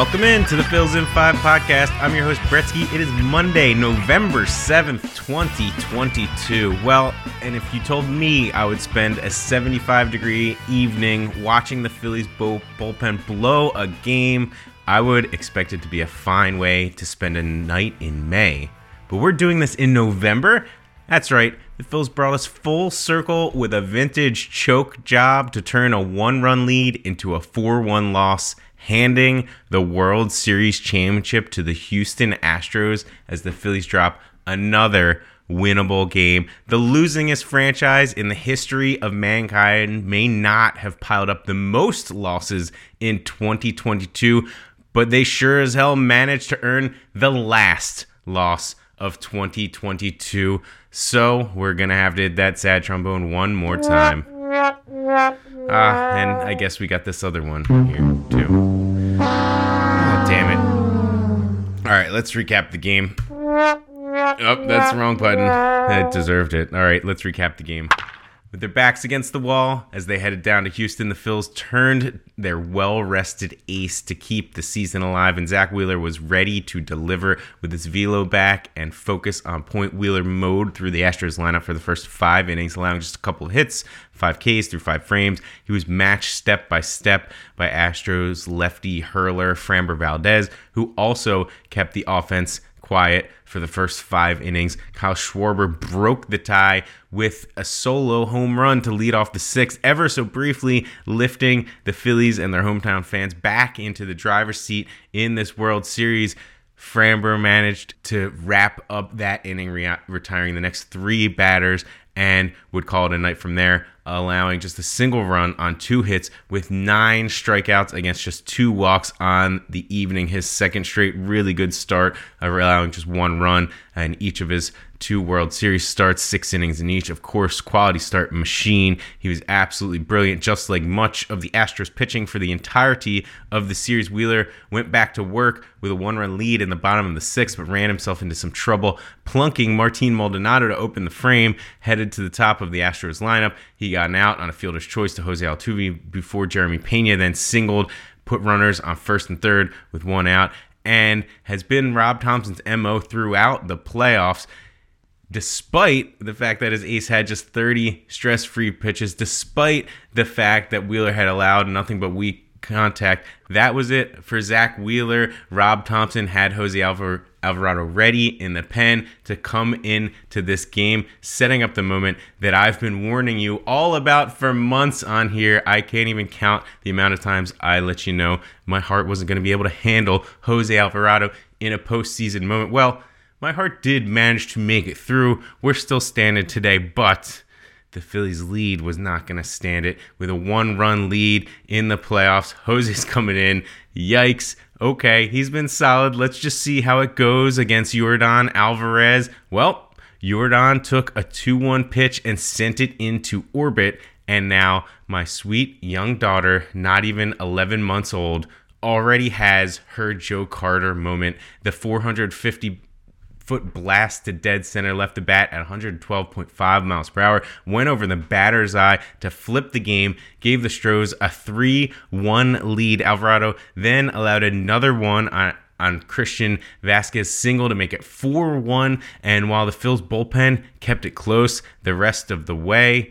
Welcome in to the Phils in 5 podcast. I'm your host, Bretsky. It is Monday, November 7th, 2022. Well, and if you told me I would spend a 75 degree evening watching the Phillies bull- bullpen blow a game, I would expect it to be a fine way to spend a night in May. But we're doing this in November. That's right. The Phils brought us full circle with a vintage choke job to turn a one run lead into a 4 1 loss, handing the World Series championship to the Houston Astros as the Phillies drop another winnable game. The losingest franchise in the history of mankind may not have piled up the most losses in 2022, but they sure as hell managed to earn the last loss of 2022. So we're gonna have to hit that sad trombone one more time. Ah, and I guess we got this other one here too. Ah, damn it. All right, let's recap the game. Oh, that's the wrong button. It deserved it. All right, let's recap the game. With their backs against the wall as they headed down to Houston, the Phils turned their well rested ace to keep the season alive, and Zack Wheeler was ready to deliver with his velo back and focus on point Wheeler mowed through the Astros lineup for the first five innings, allowing just a couple of hits, five Ks through five frames. He was matched step by step by Astros lefty hurler Framber Valdez, who also kept the offense quiet for the first five innings. Kyle Schwarber broke the tie with a solo home run to lead off the sixth, ever so briefly lifting the Phillies and their hometown fans back into the driver's seat in this World Series. Framber managed to wrap up that inning, re- retiring the next three batters and would call it a night from there, allowing just a single run on two hits with nine strikeouts against just two walks on the evening. His second straight really good start, allowing just one run in each of his two World Series starts, six innings in each. Of course, quality start machine. He was absolutely brilliant, just like much of the Astros pitching for the entirety of the series. Wheeler went back to work with a one run lead in the bottom of the sixth, but ran himself into some trouble, plunking Martin Maldonado to open the frame, headed to the top of the Astros lineup. He got an out on a fielder's choice to Jose Altuve before Jeremy Pena then singled, put runners on first and third with one out, and has been Rob Thomson's MO throughout the playoffs despite the fact that his ace had just 30 stress free pitches, despite the fact that Wheeler had allowed nothing but weak contact. That was it for Zack Wheeler. Rob Thomson had Jose Alvar- Alvarado ready in the pen to come in to this game, setting up the moment that I've been warning you all about for months on here. I can't even count the amount of times I let you know my heart wasn't going to be able to handle Jose Alvarado in a postseason moment. Well, my heart did manage to make it through. We're still standing today, but the Phillies lead was not going to stand it with a one run lead in the playoffs. Jose's coming in. Yikes. Okay, he's been solid. Let's just see how it goes against Yordan Alvarez. Well, Yordan took a 2 1 pitch and sent it into orbit. And now my sweet young daughter, not even 11 months old, already has her Joe Carter moment. The 450 foot blast to dead center, left the bat at 112.5 miles per hour, went over the batter's eye to flip the game, gave the Stros a 3 1 lead. Alvarado then allowed another one on on Christian Vázquez single to make it 4 1. And while the Phil's bullpen kept it close the rest of the way,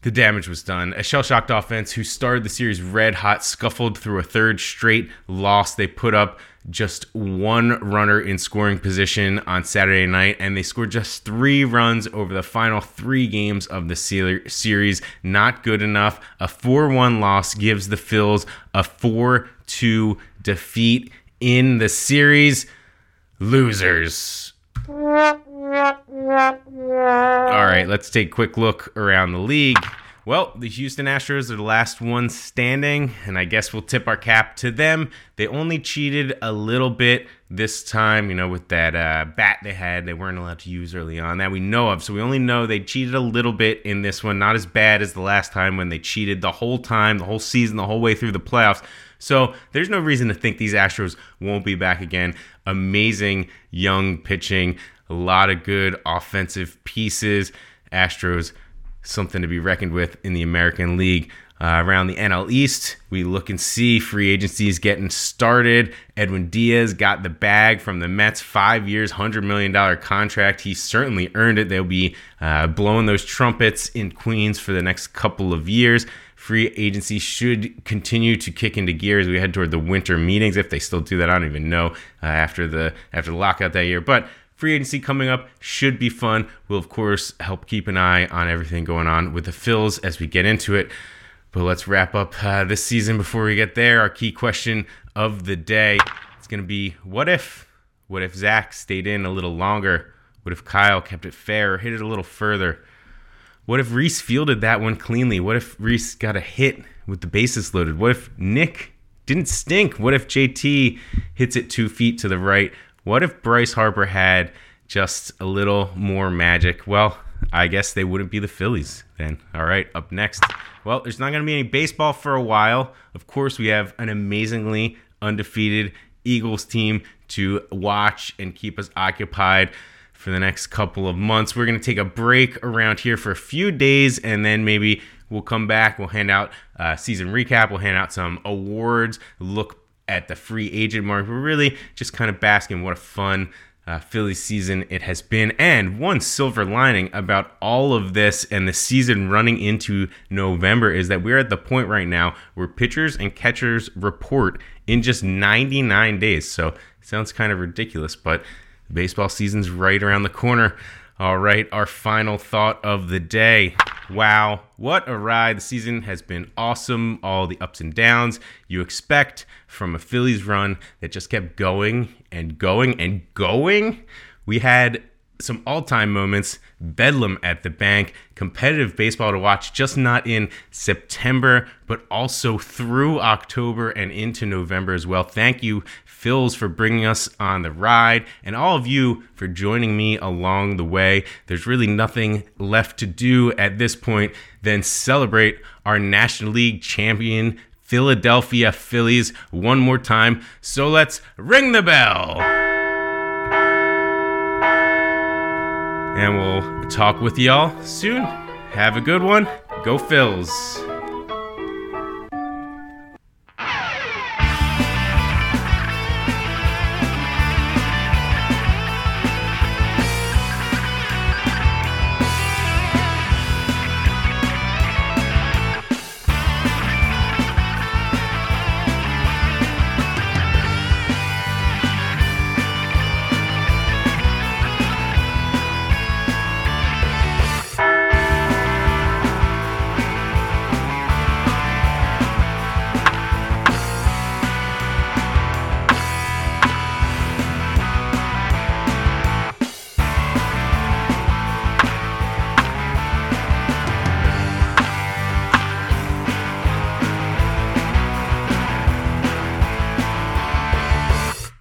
the damage was done. A shell shocked offense who started the series red hot scuffled through a third straight loss. They put up just one runner in scoring position on Saturday night, and they scored just three runs over the final three games of the series. Not good enough. A 4 1 loss gives the Phils a 4 2 defeat in the series. Losers. All right, let's take a quick look around the league. Well, the Houston Astros are the last ones standing, and I guess we'll tip our cap to them. They only cheated a little bit this time, you know, with that uh, bat they had, they weren't allowed to use early on that we know of. So we only know they cheated a little bit in this one, not as bad as the last time when they cheated the whole time, the whole season, the whole way through the playoffs. So there's no reason to think these Astros won't be back again. Amazing young pitching, a lot of good offensive pieces. Astros, something to be reckoned with in the American League. Uh, around the NL East, we look and see free agencies getting started. Edwin Diaz got the bag from the Mets, five years, $100 million contract. He certainly earned it. They'll be uh, blowing those trumpets in Queens for the next couple of years. Free agency should continue to kick into gear as we head toward the winter meetings. If they still do that, I don't even know uh, after the after the lockout that year. But free agency coming up should be fun. We'll of course help keep an eye on everything going on with the Phils as we get into it. But let's wrap up uh, this season before we get there. Our key question of the day is going to be what if? What if Zack stayed in a little longer? What if Kyle kept it fair, or hit it a little further? What if Rhys fielded that one cleanly? What if Rhys got a hit with the bases loaded? What if Nick didn't stink? What if JT hits it two feet to the right? What if Bryce Harper had just a little more magic? Well, I guess they wouldn't be the Phillies then. All right, up next. Well, there's not going to be any baseball for a while. Of course, we have an amazingly undefeated Eagles team to watch and keep us occupied for the next couple of months. We're going to take a break around here for a few days and then maybe we'll come back. We'll hand out a season recap, we'll hand out some awards, look at the free agent market. We're really just kind of basking what a fun uh, Philly season it has been. And one silver lining about all of this and the season running into November is that we're at the point right now where pitchers and catchers report in just 99 days. So sounds kind of ridiculous, but baseball season's right around the corner. All right, our final thought of the day. Wow, what a ride. The season has been awesome. All the ups and downs you expect from a Phillies run that just kept going and going and going. We had some all time moments, bedlam at the bank, competitive baseball to watch, just not in September, but also through October and into November as well. Thank you, Phils, for bringing us on the ride, and all of you for joining me along the way. There's really nothing left to do at this point than celebrate our National League champion. Philadelphia Phillies one more time. So let's ring the bell. And we'll talk with y'all soon. Have a good one. Go Phils.